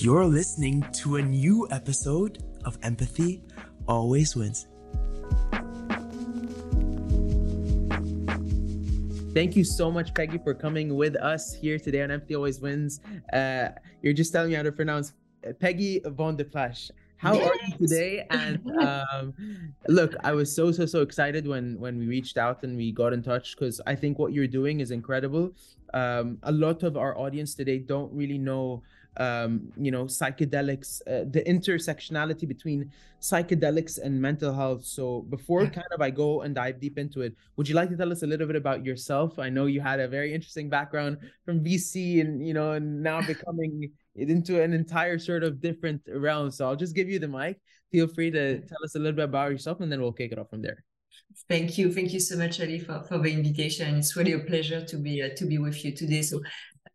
You're listening to a new episode of Empathy Always Wins. Thank you so much, Peggy, for coming with us here today on Empathy Always Wins. Uh, you're just telling me how to pronounce uh, Peggy van de Plassche. How yes. are you today? And um, look, I was so so so excited when when we reached out and we got in touch because I think what you're doing is incredible. Um, a lot of our audience today don't really know um, you know, psychedelics, uh, the intersectionality between psychedelics and mental health. So before kind of I go and dive deep into it, would you like to tell us a little bit about yourself? I know you had a very interesting background from VC and, you know, and now becoming into an entire sort of different realm. So I'll just give you the mic. Feel free to tell us a little bit about yourself and then we'll kick it off from there. Thank you, thank you so much, Ali, for, for the invitation. It's really a pleasure to be uh, to be with you today. So,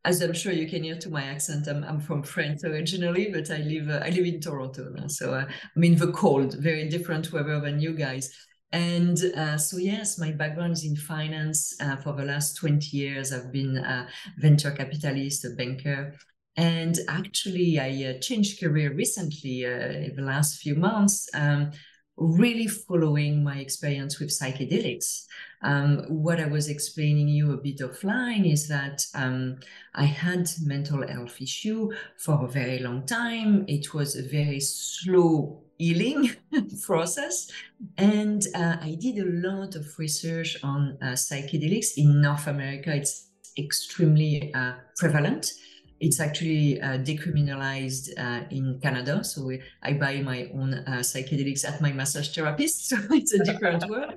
as I'm sure you can hear to my accent, I'm, I'm from France originally, but I live uh, I live in Toronto. So uh, I'm in the cold, very different weather than you guys. And uh, so, yes, my background is in finance. Uh, for the last 20 years, I've been a venture capitalist, a banker. And actually, I uh, changed career recently uh, in the last few months. Um, really following my experience with psychedelics. Um, what I was explaining you a bit offline is that um, I had mental health issue for a very long time. It was a very slow healing process. And uh, I did a lot of research on uh, psychedelics in North America. It's extremely uh, prevalent it's actually uh, decriminalized uh, in Canada. So we, I buy my own uh, psychedelics at my massage therapist. So it's a different world.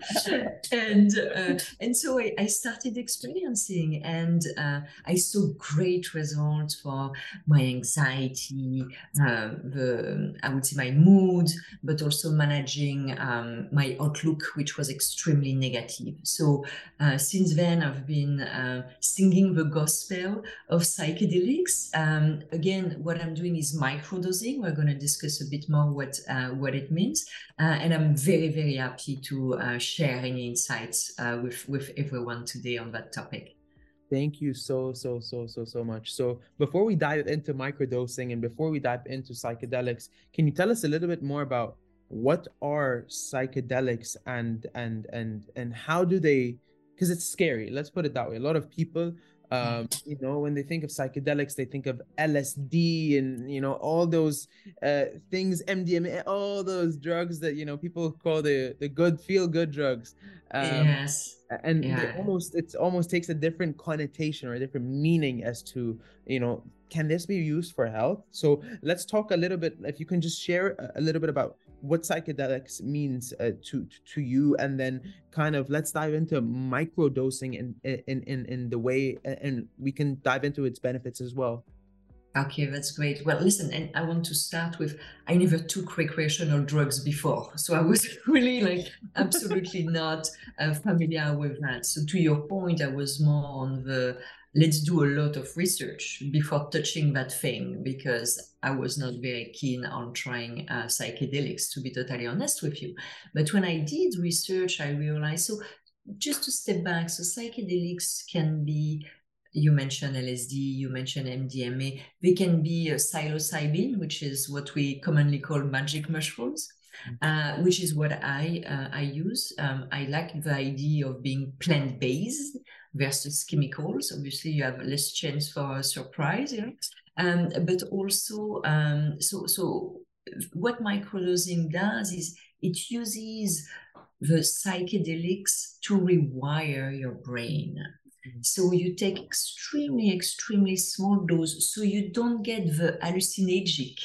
And uh, and so I, I, started experiencing, and uh, I saw great results for my anxiety, uh, the I would say my mood, but also managing um, my outlook, which was extremely negative. So since then, I've been singing the gospel of psychedelics um, again, what I'm doing is microdosing. We're going to discuss a bit more what uh, what it means, uh, and I'm very very happy to uh, share any insights uh, with with everyone today on that topic. Thank you so so so so so much. So before we dive into microdosing and before we dive into psychedelics, can you tell us a little bit more about what are psychedelics and and and and how do they because it's scary let's put it that way a lot of people um, you know when they think of psychedelics they think of lsd and you know all those uh, things mdma all those drugs that you know people call the the good feel good drugs. Um, yes. and yeah. it almost it almost takes a different connotation or a different meaning as to you know can this be used for health? So let's talk a little bit if you can just share a little bit about what psychedelics means uh, to to you and then kind of let's dive into micro dosing in in in, in the way and we can dive into its benefits as well Okay, that's great. Well, listen, and I want to start with I never took recreational drugs before. So I was really like absolutely not uh, familiar with that. So to your point, I was more on the let's do a lot of research before touching that thing because I was not very keen on trying uh, psychedelics, to be totally honest with you. But when I did research, I realized so just to step back, so psychedelics can be you mentioned LSD, you mentioned MDMA. They can be psilocybin, which is what we commonly call magic mushrooms, mm. uh, which is what I uh, I use. Um, I like the idea of being plant based versus chemicals. Obviously, you have less chance for a surprise, know. Um, but also, um, so so what microdosing does is it uses the psychedelics to rewire your brain. Mm. So you take extremely, extremely small dose, so you don't get the hallucinogenic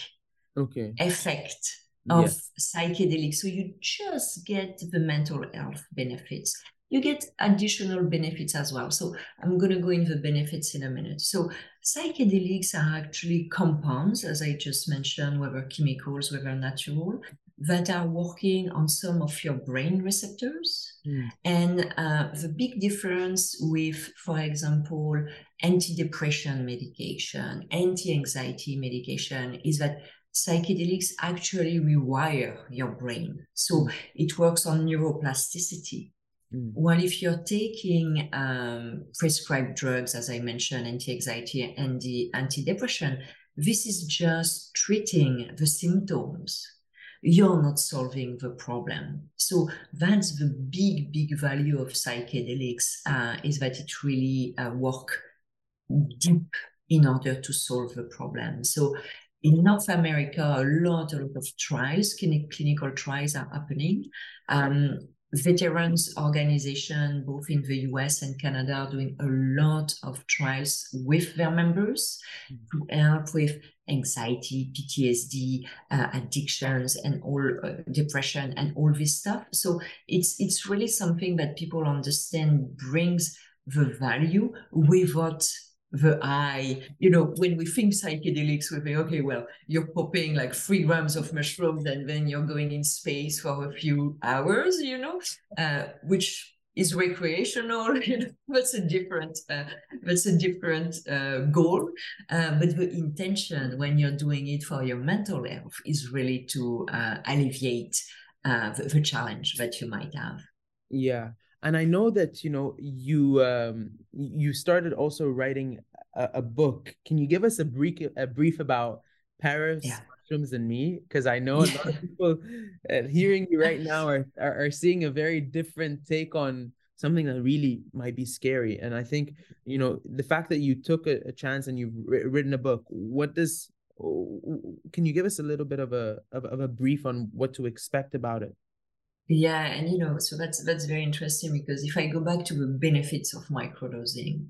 okay. effect of yes. psychedelics. So you just get the mental health benefits. You get additional benefits as well. So I'm going to go into the benefits in a minute. So psychedelics are actually compounds, as I just mentioned, whether chemicals, whether natural, that are working on some of your brain receptors. Mm. And uh, the big difference with, for example, antidepressant medication, anti anxiety medication is that psychedelics actually rewire your brain. So it works on neuroplasticity. Mm. While if you're taking um, prescribed drugs, as I mentioned, anti anxiety and the antidepressant, this is just treating the symptoms. You're not solving the problem. So that's the big, big value of psychedelics uh, is that it really uh, work deep in order to solve the problem. So in North America, a lot, a lot of trials, clinical trials are happening. Um, veterans organization, both in the US and Canada, are doing a lot of trials with their members to help with anxiety, PTSD, uh, addictions, and all uh, depression and all this stuff. So it's it's really something that people understand brings the value without the eye. You know, when we think psychedelics, we think, okay, well, you're popping like three grams of mushrooms and then you're going in space for a few hours, you know, uh, which is recreational. You know, that's a different uh, that's a different uh, goal. Uh, but the intention when you're doing it for your mental health is really to uh, alleviate uh, the, the challenge that you might have. Yeah and i know that you know you um you started also writing a, a book. Can you give us a brief a brief about paris yeah. mushrooms and me? Because i know a lot of people uh, hearing you right now are, are, are seeing a very different take on something that really might be scary. And i think you know the fact that you took a, a chance and you've written a book what does can you give us a little bit of a of, of a brief on what to expect about it yeah, and you know, so that's that's very interesting because if I go back to the benefits of microdosing,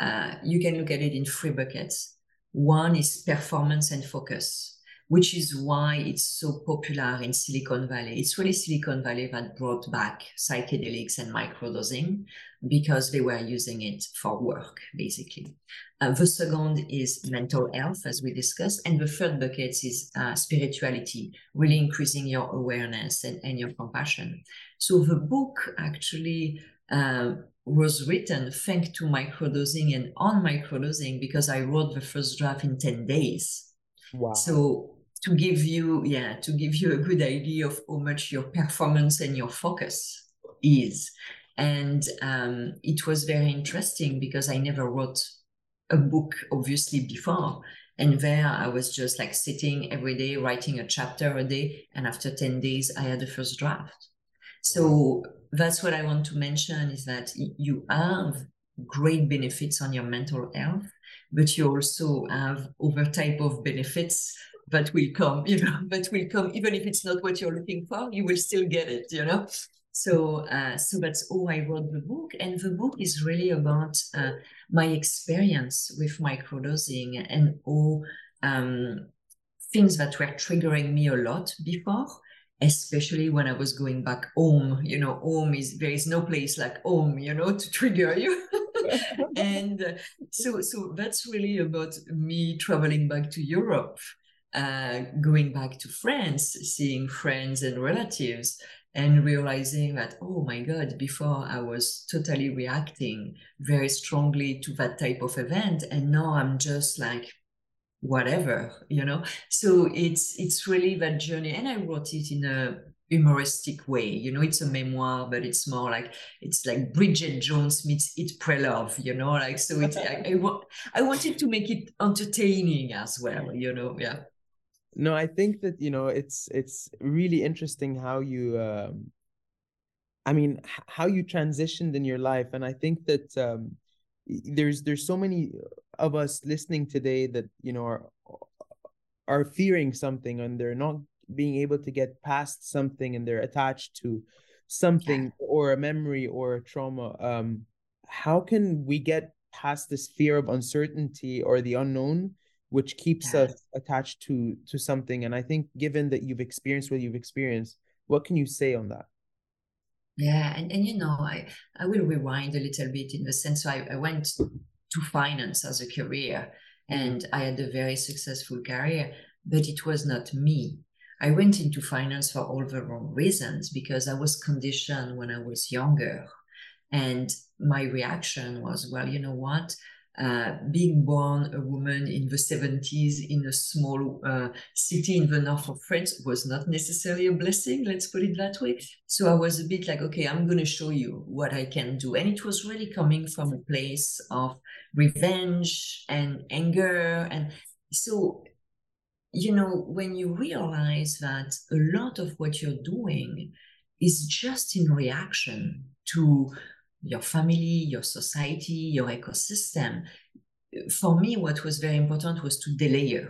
uh, you can look at it in three buckets. One is performance and focus which is why it's so popular in Silicon Valley. It's really Silicon Valley that brought back psychedelics and microdosing because they were using it for work, basically. Uh, the second is mental health, as we discussed. And the third bucket is uh, spirituality, really increasing your awareness and, and your compassion. So the book actually uh, was written thanks to microdosing and on microdosing because I wrote the first draft in 10 days. Wow. So to give you yeah to give you a good idea of how much your performance and your focus is. And um, it was very interesting because i never wrote a book obviously before. And there i was just like sitting every day writing a chapter a day. And after 10 days i had the first draft. So that's what i want to mention is that you have great benefits on your mental health but you also have other type of benefits that will come, you know, that will come, even if it's not what you're looking for, you will still get it, you know. So, uh, so that's how I wrote the book, and the book is really about uh, my experience with microdosing and all um, things that were triggering me a lot before, especially when I was going back home. You know, home is there is no place like home, you know, to trigger you. and uh, so, so that's really about me traveling back to Europe uh, going back to France, seeing friends and relatives, and realizing that, oh my God, before I was totally reacting very strongly to that type of event. And now I'm just like, whatever, you know? So it's it's really that journey. And I wrote it in a humoristic way. You know, it's a memoir, but it's more like it's like Bridget Jones meets Eat Pray Love, you know, like so it's I, I want I wanted to make it entertaining as well, you know. Yeah no i think that you know it's it's really interesting how you um i mean how you transitioned in your life and i think that um there's there's so many of us listening today that you know are are fearing something and they're not being able to get past something and they're attached to something yeah. or a memory or a trauma um how can we get past this fear of uncertainty or the unknown which keeps yeah. us attached to to something. And i think given that you've experienced what you've experienced what can you say on that? Yeah and, and you know i i will rewind a little bit in the sense so I, I went to finance as a career mm-hmm. and i had a very successful career but it was not me. I went into finance for all the wrong reasons because i was conditioned when i was younger. And my reaction was well you know what being born a woman in the 70s in a small uh, city in the north of France was not necessarily a blessing, let's put it that way. So I was a bit like, okay, I'm going to show you what I can do. And it was really coming from a place of revenge and anger. And so you know when you realize that a lot of what you're doing is just in reaction to your family your society your ecosystem for me what was very important was to delayer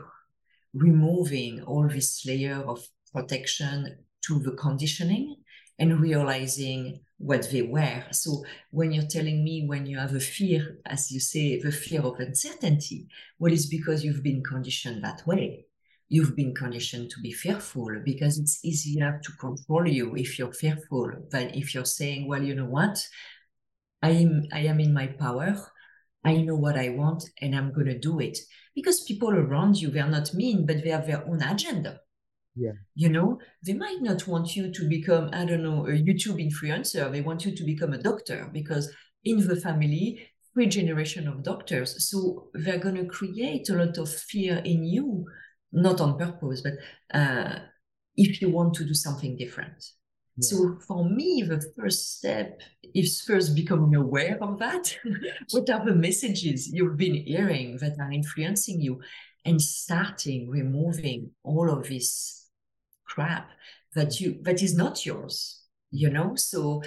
removing all this layer of protection to the conditioning and realizing what they were. So when you're telling me when you have a fear, as you say, the fear of uncertainty, well, it's because you've been conditioned that way. You've been conditioned to be fearful because it's easier to control you if you're fearful than if you're saying, well, you know what? I am I am in my power. I know what I want and I'm gonna do it. Because people around you, they're not mean, but they have their own agenda. Yeah. You know they might not want you to become i don't know a youtube influencer. They want you to become a doctor because in the family three generation of doctors. So they're going to create a lot of fear in you not on purpose but uh, if you want to do something different yeah. so for me the first step is first becoming aware of that. What are the messages you've been hearing that are influencing you and starting removing all of this crap that you that is not yours you know? So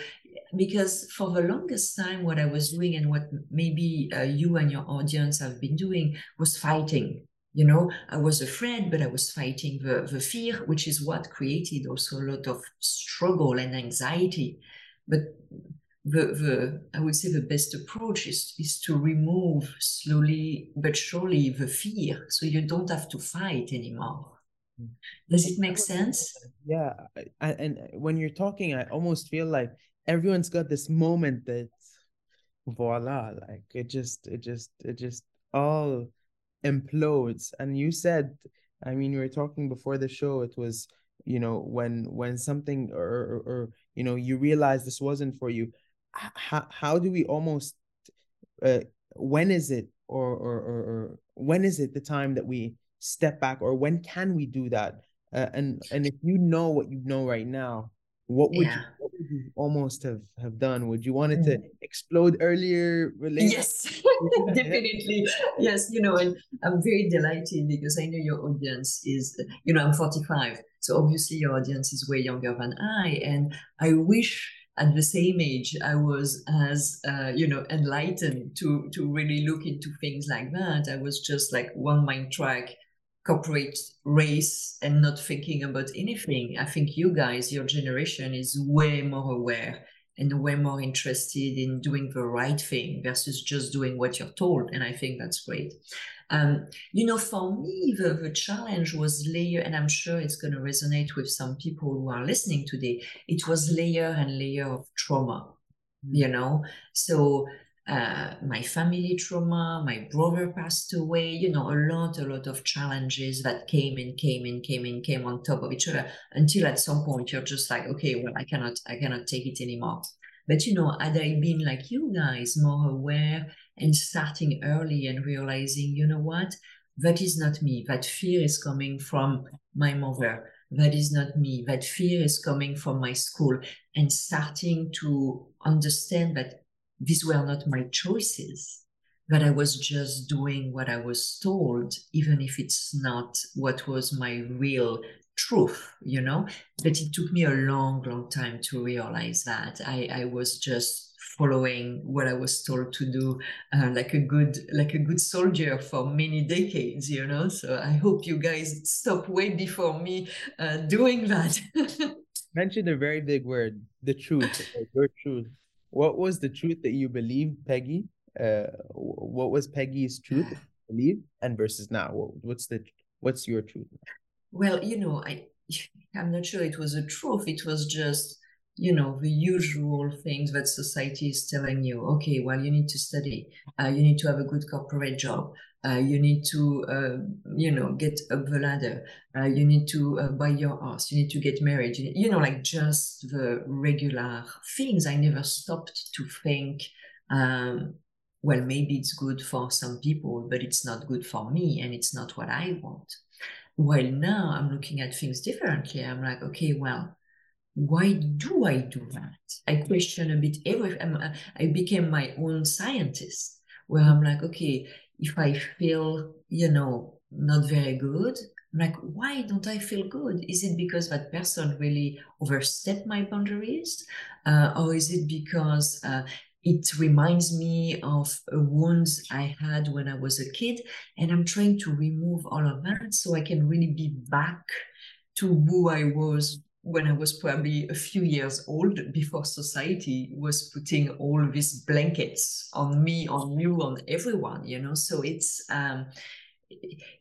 because for the longest time what i was doing and what maybe uh, you and your audience have been doing was fighting you know i was afraid but i was fighting the, the fear which is what created also a lot of struggle and anxiety but the, the i would say the best approach is, is to remove slowly but surely the fear so you don't have to fight anymore mm. does it make sense? Yeah. I, and when you're talking, I almost feel like everyone's got this moment that voila, like it just, it just, it just all implodes. And you said, I mean, we were talking before the show, it was, you know, when, when something or, or, or you know, you realize this wasn't for you. How, how do we almost, uh, when is it or, or, or, or when is it the time that we step back or when can we do that uh, and and if you know what you know right now what would, yeah. you, what would you almost have have done? Would you want it to mm. explode earlier yes. Definitely. Yes you know and i'm very delighted because i know your audience is you know i'm 45 so obviously your audience is way younger than i and i wish at the same age i was as uh, you know enlightened to to really look into things like that. I was just like one mind track corporate race and not thinking about anything. I think you guys, your generation, is way more aware and way more interested in doing the right thing versus just doing what you're told. And I think that's great. Um, you know, for me, the, the challenge was layer, and I'm sure it's going to resonate with some people who are listening today. It was layer and layer of trauma, you know? So uh, my family trauma, my brother passed away, you know, a lot, a lot of challenges that came and came and came and came on top of each other until at some point you're just like, okay, well, I cannot, I cannot take it anymore. But you know, had I been like you guys, more aware and starting early and realizing, you know what, that is not me. That fear is coming from my mother. That is not me. That fear is coming from my school. And starting to understand that these were not my choices, but I was just doing what I was told, even if it's not what was my real truth, you know. But it took me a long, long time to realize that I, I was just following what I was told to do, uh, like a good like a good soldier for many decades, you know. So I hope you guys stop way before me uh, doing that. Mentioned a very big word, the truth, your truth. What was the truth that you believed, Peggy? Uh, what was Peggy's truth believe and versus now? What, what's the what's your truth? Well, you know, I I'm not sure it was a truth. It was just you know the usual things that society is telling you okay well you need to study uh, you need to have a good corporate job uh, you need to uh, you know get up the ladder uh, you need to uh, buy your house you need to get married you, you, know like just the regular things. I never stopped to think um, well maybe it's good for some people but it's not good for me and it's not what i want. While now i'm looking at things differently. I'm like okay well why do I do that? I question a bit everything. I became my own scientist where I'm like, okay, if I feel, you know, not very good. I'm like, why don't I feel good? Is it because that person really overstepped my boundaries? Uh, or is it because uh, it reminds me of wounds I had when I was a kid? And I'm trying to remove all of that so I can really be back to who I was when I was probably a few years old before society was putting all these blankets on me, on you, on everyone, you know. So it's um,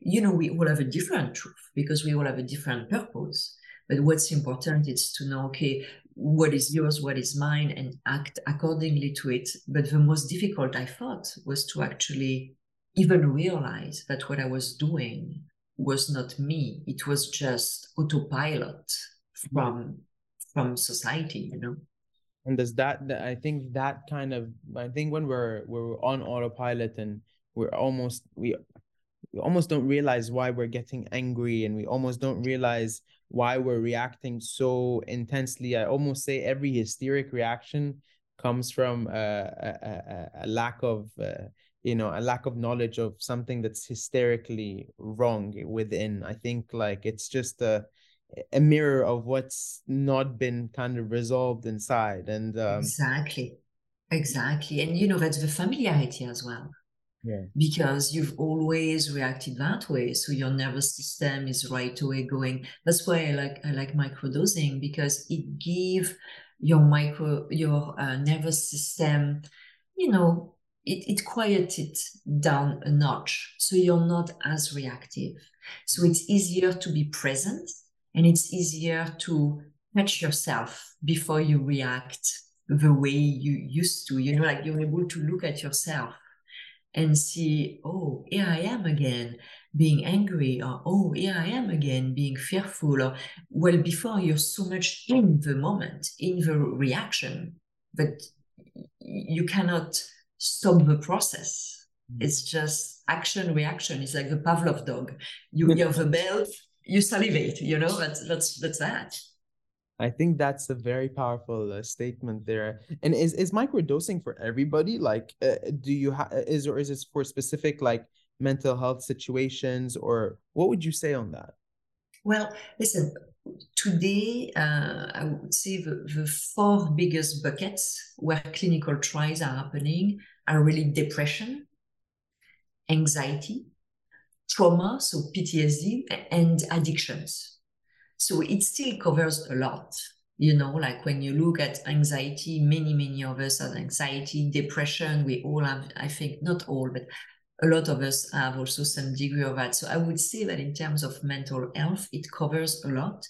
you know, we all have a different truth because we all have a different purpose. But what's important is to know, okay, what is yours, what is mine, and act accordingly to it. But the most difficult, I thought, was to actually even realize that what I was doing was not me. It was just autopilot from from society, you know. And does that I think that kind of I think when we're we're on autopilot and we're almost we we almost don't realize why we're getting angry and we almost don't realize why we're reacting so intensely i almost say every hysteric reaction comes from a, a, a, lack of uh, you know a lack of knowledge of something that's hysterically wrong within i think like it's just a a mirror of what's not been kind of resolved inside. And um, exactly. Exactly. And you know that's the familiarity as well. Yeah. because you've always reacted that way. So your nervous system is right away going. That's why i like i like microdosing because it give your micro your uh, nervous system you know it, it quiet it down a notch. So you're not as reactive. So it's easier to be present and it's easier to catch yourself before you react the way you used to you know like you're able to look at yourself and see, oh, here I am again being angry, or oh, here I am again being fearful, or well, before you're so much in the moment, in the reaction, that you cannot stop the process. Mm. It's just action reaction. It's like the Pavlov dog. You hear the bell, you salivate. You know that's that's that's that. I think that's a very powerful uh, statement there. And is is microdosing for everybody? Like, uh, do you have is or is this for specific like mental health situations, or what would you say on that? Well, listen. Today, uh, I would say the, the four biggest buckets where clinical trials are happening are really depression, anxiety, trauma, so PTSD, and addictions. So it still covers a lot. You know, like when you look at anxiety, many, many of us have anxiety, depression. We all have, I think, not all, but a lot of us have also some degree of that. So I would say that in terms of mental health, it covers a lot.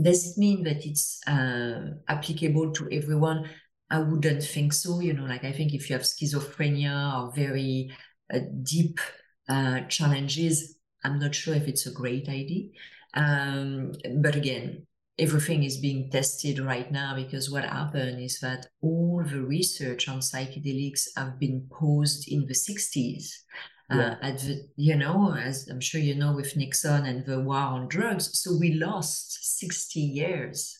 Does it mean that it's uh, applicable to everyone? I wouldn't think so. You know, like I think if you have schizophrenia or very uh, deep uh, challenges, I'm not sure if it's a great idea. Um, but again, everything is being tested right now because what happened is that all the research on psychedelics have been paused in the 60s. Uh, yeah. Uh, at the, you know, as I'm sure you know, with Nixon and the war on drugs. So we lost 60 years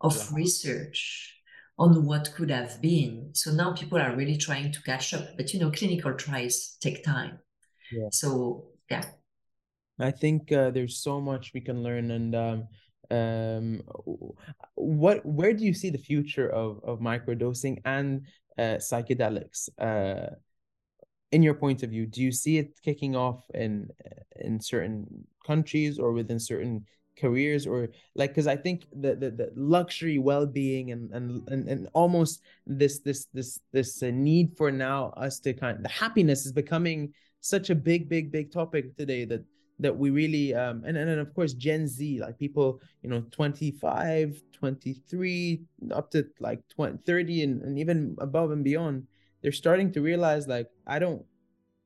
of yeah. research on what could have been. So now people are really trying to catch up. But you know, clinical trials take time. Yeah. So yeah, I think uh, there's so much we can learn, and um, um, what where do you see the future of of microdosing and uh, psychedelics? Uh, in your point of view, do you see it kicking off in in certain countries or within certain careers or like because i think the, the the luxury well-being and and and, and almost this this this this uh, need for now us to kind of, the happiness is becoming such a big big big topic today that that we really um and, and then of course gen z like people you know 25 23 up to like 20 30 and, and even above and beyond they're starting to realize like i don't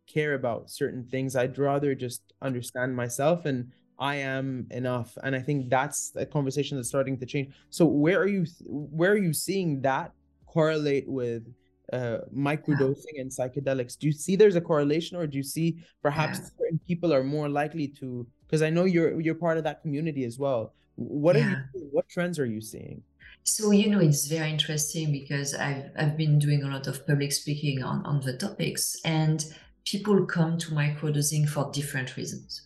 care about certain things. I'd rather just understand myself and i am enough. And i think that's a conversation that's starting to change. So where are you where are you seeing that correlate with uh, microdosing yeah. and psychedelics do you see there's a correlation or do you see perhaps yeah. certain people are more likely to because i know you're you're part of that community as well what yeah. are you what trends are you seeing so you know it's very interesting because i've i've been doing a lot of public speaking on on the topics and people come to microdosing for different reasons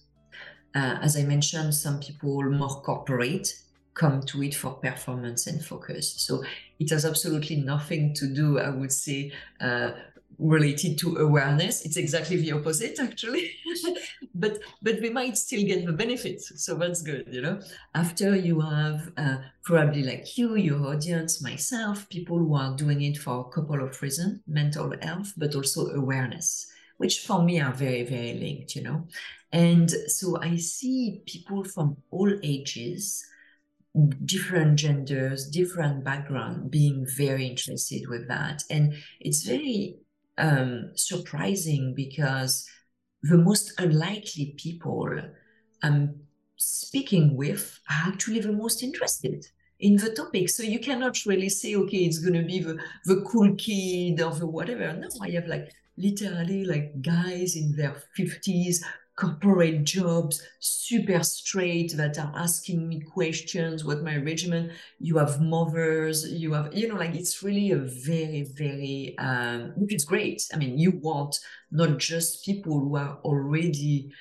uh, as I mentioned, some people more corporate come to it for performance and focus. So it has absolutely nothing to do, I would say, uh, related to awareness. It's exactly the opposite, actually. but but we might still get the benefits, so that's good, you know. After you have uh, probably like you, your audience, myself, people who are doing it for a couple of reasons: mental health, but also awareness, which for me are very very linked, you know. And so I see people from all ages different genders, different background being very interested with that. And it's very um, surprising because the most unlikely people I'm speaking with are actually the most interested in the topic. So you cannot really say, okay, it's going to be the, the cool kid or the whatever. No, I have like literally like guys in their 50s corporate jobs, super straight that are asking me questions, what my regimen, you have mothers, you have, you know, like it's really a very, very, um, which is great. I mean, you want not just people who are already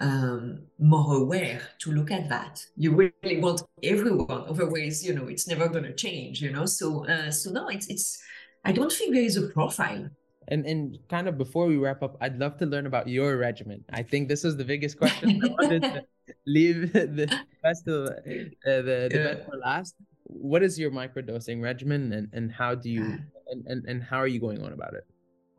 um, more aware to look at that. You really want everyone. Otherwise, you know, it's never going to change. You know, so uh, so no, it's it's. I don't think there is a profile and and kind of before we wrap up, I'd love to learn about your regimen. I think this is the biggest question. I wanted to leave the best of uh, the, the yeah. best for last. What is your microdosing regimen, and and how do you and, and and how are you going on about it?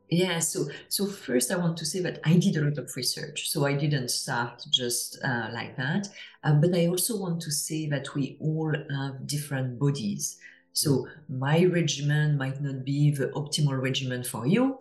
Yeah, so so first I want to say that I did a lot of research, so I didn't start just uh, like that. Uh, but I also want to say that we all have different bodies. So my regimen might not be the optimal regimen for you.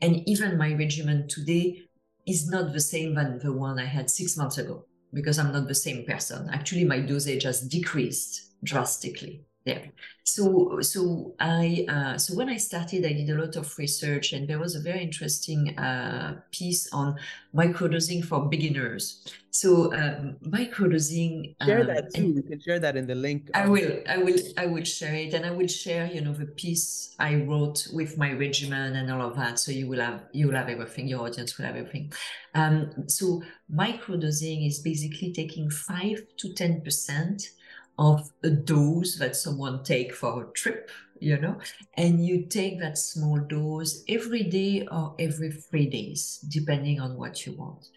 And even my regimen today is not the same than the one I had six months ago because I'm not the same person. Actually, my dosage has decreased drastically there. So, so I, uh, so when I started, I did a lot of research, and there was a very interesting uh, piece on microdosing for beginners. So, um, microdosing. Share um, that too. You can share that in the link. I will. I will. I will share it, and I will share, you know, the piece I wrote with my regimen and all of that. So you will have you will have everything. Your audience will have everything. Um, so microdosing is basically taking five to ten percent of a dose that someone take for a trip you know and you take that small dose every day or every three days depending on what you want.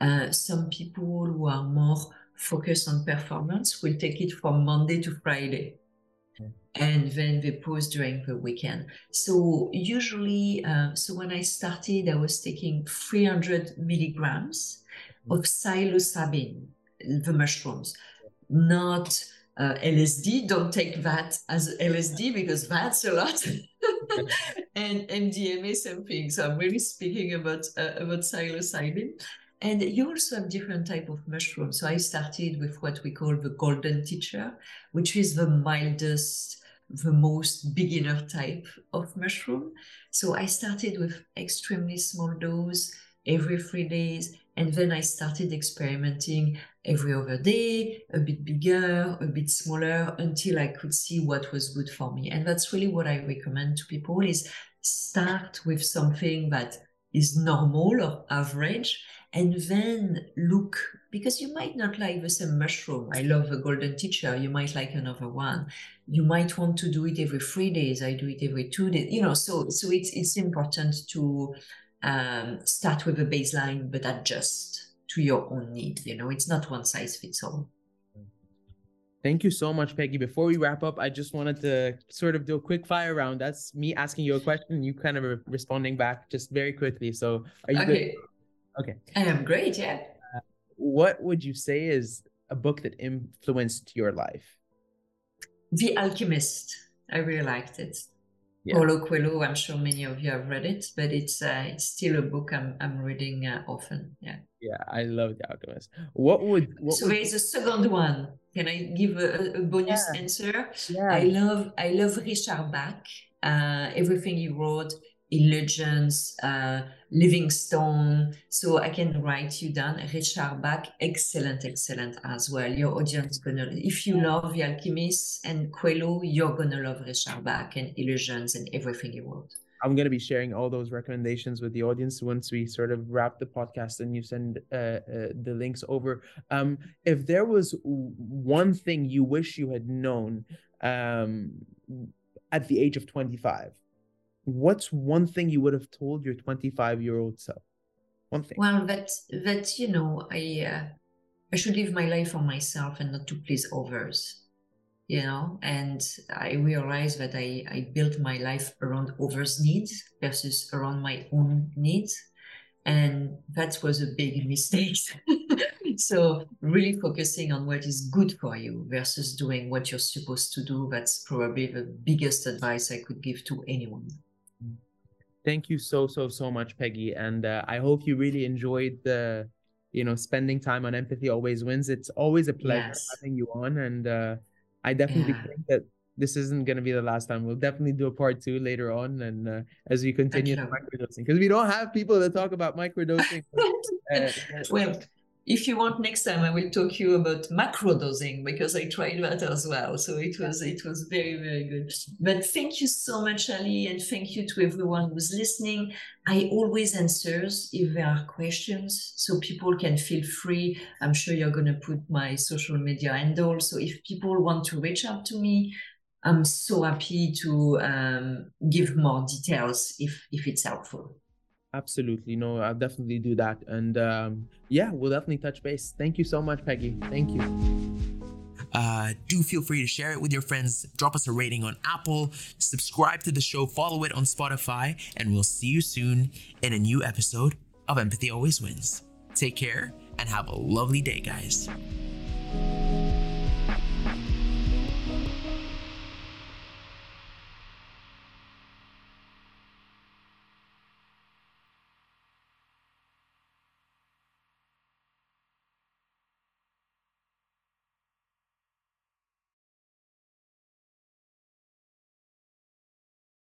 Uh, some people who are more focused on performance will take it from monday to friday. And then they pause during the weekend. So usually, uh, so when I started, I was taking 300 milligrams of psilocybin, the mushrooms, not uh, LSD. Don't take that as LSD because that's a lot. and MDMA, same thing. So I'm really speaking about uh, about psilocybin. And you also have different type of mushrooms. So I started with what we call the golden teacher, which is the mildest, the most beginner type of mushroom. So I started with extremely small dose every three days. And then I started experimenting every other day, a bit bigger, a bit smaller, until I could see what was good for me. And that's really what I recommend to people is start with something that is normal or average and then look because you might not like the same mushroom. I love the golden teacher. You might like another one. You might want to do it every three days. I do it every two days you know so so it's it's important to um, start with a baseline but adjust to your own need. You know, it's not one size fits all. Thank you so much, Peggy. Before we wrap up, I just wanted to sort of do a quick fire round. That's me asking you a question, you kind of responding back just very quickly. So, are you okay. good? Okay. I am great. Yeah. Uh, what would you say is a book that influenced your life? The Alchemist. I really liked it yeah. Paulo Coelho. I'm sure many of you have read it, but it's uh, it's still a book I'm I'm reading uh, often. Yeah. Yeah, I love The Alchemist. What would what so would... there is a second one. Can I give a, a bonus yeah. answer? Yeah. I love I love Richard Bach. Uh, everything he wrote Illusions, uh, Livingston. So I can write you down. Richard Bach, excellent, excellent as well. Your audience gonna, if you love The Alchemist and Coelho, you're gonna love Richard Bach and Illusions and everything he wrote. I'm going to be sharing all those recommendations with the audience once we sort of wrap the podcast and you send uh, uh, the links over. Um, if there was one thing you wish you had known um, at the age of 25, what's one thing you would have told your 25 year old self? One thing. Well, that that you know, I uh, I should live my life for myself and not to please others you know and i realized that i i built my life around others needs versus around my own needs and that was a big mistake so really focusing on what is good for you versus doing what you're supposed to do that's probably the biggest advice i could give to anyone thank you so so so much peggy and uh, i hope you really enjoyed the you know spending time on empathy always wins it's always a pleasure yes. having you on and uh, I definitely yeah. think that this isn't going to be the last time. We'll definitely do a part two later on, and uh, as we continue microdosing, because we don't have people that talk about microdosing. uh, well, if you want next time i will talk you about macro dosing because i tried that as well. So it was it was very very good. But thank you so much ali and thank you to everyone who's listening. I always answers if there are questions so people can feel free. I'm sure you're going to put my social media handle. So if people want to reach out to me i'm so happy to um, give more details if if it's helpful Absolutely. No, I'll definitely do that. And um, yeah, we'll definitely touch base. Thank you so much, Peggy. Thank you. Uh, do feel free to share it with your friends. Drop us a rating on Apple, subscribe to the show, follow it on Spotify, and we'll see you soon in a new episode of Empathy Always Wins. Take care and have a lovely day, guys.